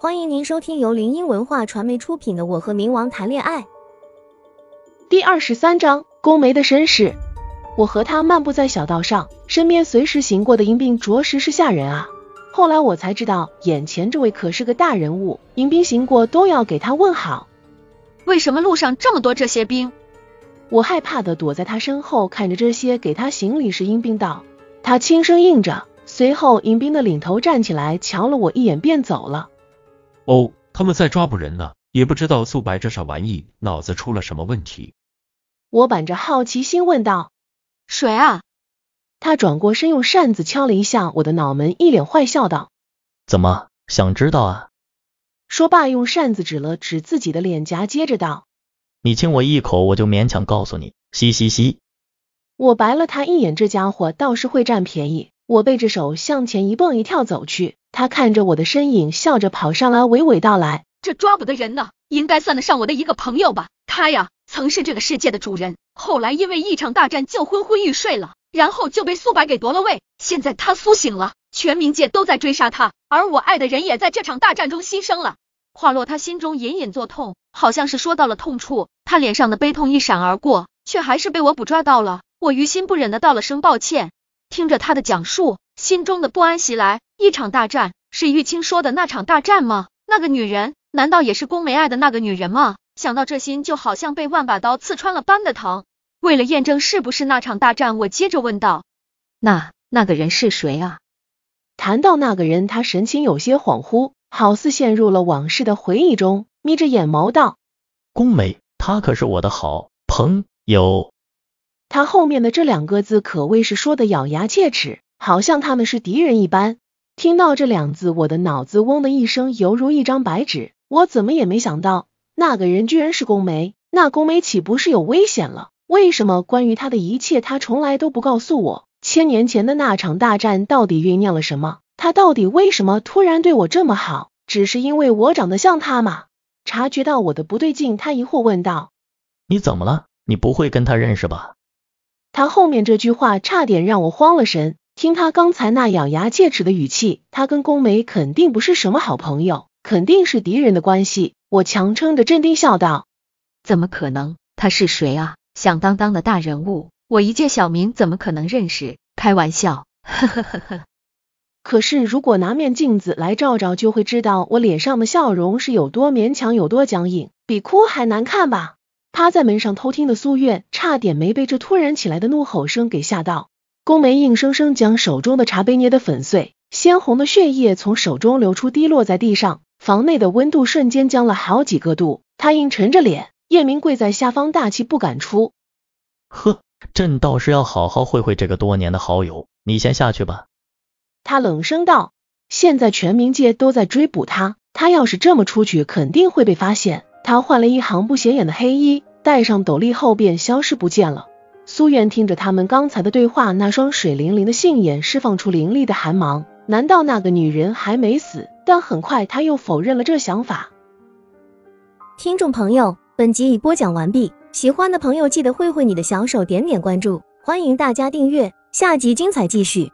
欢迎您收听由林音文化传媒出品的《我和冥王谈恋爱》第二十三章宫梅的身世。我和他漫步在小道上，身边随时行过的迎兵着实是吓人啊。后来我才知道，眼前这位可是个大人物，迎宾行过都要给他问好。为什么路上这么多这些兵？我害怕的躲在他身后，看着这些给他行礼时，迎兵道。他轻声应着，随后迎宾的领头站起来，瞧了我一眼便走了。哦，他们在抓捕人呢，也不知道素白这傻玩意脑子出了什么问题。我板着好奇心问道：“谁啊？”他转过身，用扇子敲了一下我的脑门，一脸坏笑道：“怎么想知道啊？”说罢，用扇子指了指自己的脸颊，接着道：“你亲我一口，我就勉强告诉你。嘻嘻嘻。”我白了他一眼，这家伙倒是会占便宜。我背着手向前一蹦一跳走去。他看着我的身影，笑着跑上来，娓娓道来：“这抓捕的人呢，应该算得上我的一个朋友吧？他呀，曾是这个世界的主人，后来因为一场大战就昏昏欲睡了，然后就被苏白给夺了位。现在他苏醒了，全冥界都在追杀他，而我爱的人也在这场大战中牺牲了。”话落，他心中隐隐作痛，好像是说到了痛处，他脸上的悲痛一闪而过，却还是被我捕抓到了。我于心不忍的道了声抱歉。听着他的讲述，心中的不安袭来。一场大战是玉清说的那场大战吗？那个女人难道也是宫梅爱的那个女人吗？想到这心就好像被万把刀刺穿了般的疼。为了验证是不是那场大战，我接着问道：“那那个人是谁啊？”谈到那个人，他神情有些恍惚，好似陷入了往事的回忆中，眯着眼眸道：“宫梅，她可是我的好朋友。”他后面的这两个字可谓是说的咬牙切齿，好像他们是敌人一般。听到这两字，我的脑子嗡的一声，犹如一张白纸。我怎么也没想到，那个人居然是宫梅。那宫梅岂不是有危险了？为什么关于他的一切，他从来都不告诉我？千年前的那场大战到底酝酿了什么？他到底为什么突然对我这么好？只是因为我长得像他吗？察觉到我的不对劲，他疑惑问道：“你怎么了？你不会跟他认识吧？”他后面这句话差点让我慌了神。听他刚才那咬牙切齿的语气，他跟宫梅肯定不是什么好朋友，肯定是敌人的关系。我强撑着镇定笑道：“怎么可能？他是谁啊？响当当的大人物，我一介小民怎么可能认识？开玩笑，呵呵呵呵。可是如果拿面镜子来照照，就会知道我脸上的笑容是有多勉强，有多僵硬，比哭还难看吧？”趴在门上偷听的苏月差点没被这突然起来的怒吼声给吓到。宫梅硬生生将手中的茶杯捏得粉碎，鲜红的血液从手中流出，滴落在地上。房内的温度瞬间降了好几个度。他硬沉着脸，叶明跪在下方，大气不敢出。呵，朕倒是要好好会会这个多年的好友。你先下去吧。他冷声道。现在全冥界都在追捕他，他要是这么出去，肯定会被发现。他换了一行不显眼的黑衣，戴上斗笠后便消失不见了。苏媛听着他们刚才的对话，那双水灵灵的杏眼释放出凌厉的寒芒。难道那个女人还没死？但很快他又否认了这想法。听众朋友，本集已播讲完毕，喜欢的朋友记得挥挥你的小手，点点关注，欢迎大家订阅，下集精彩继续。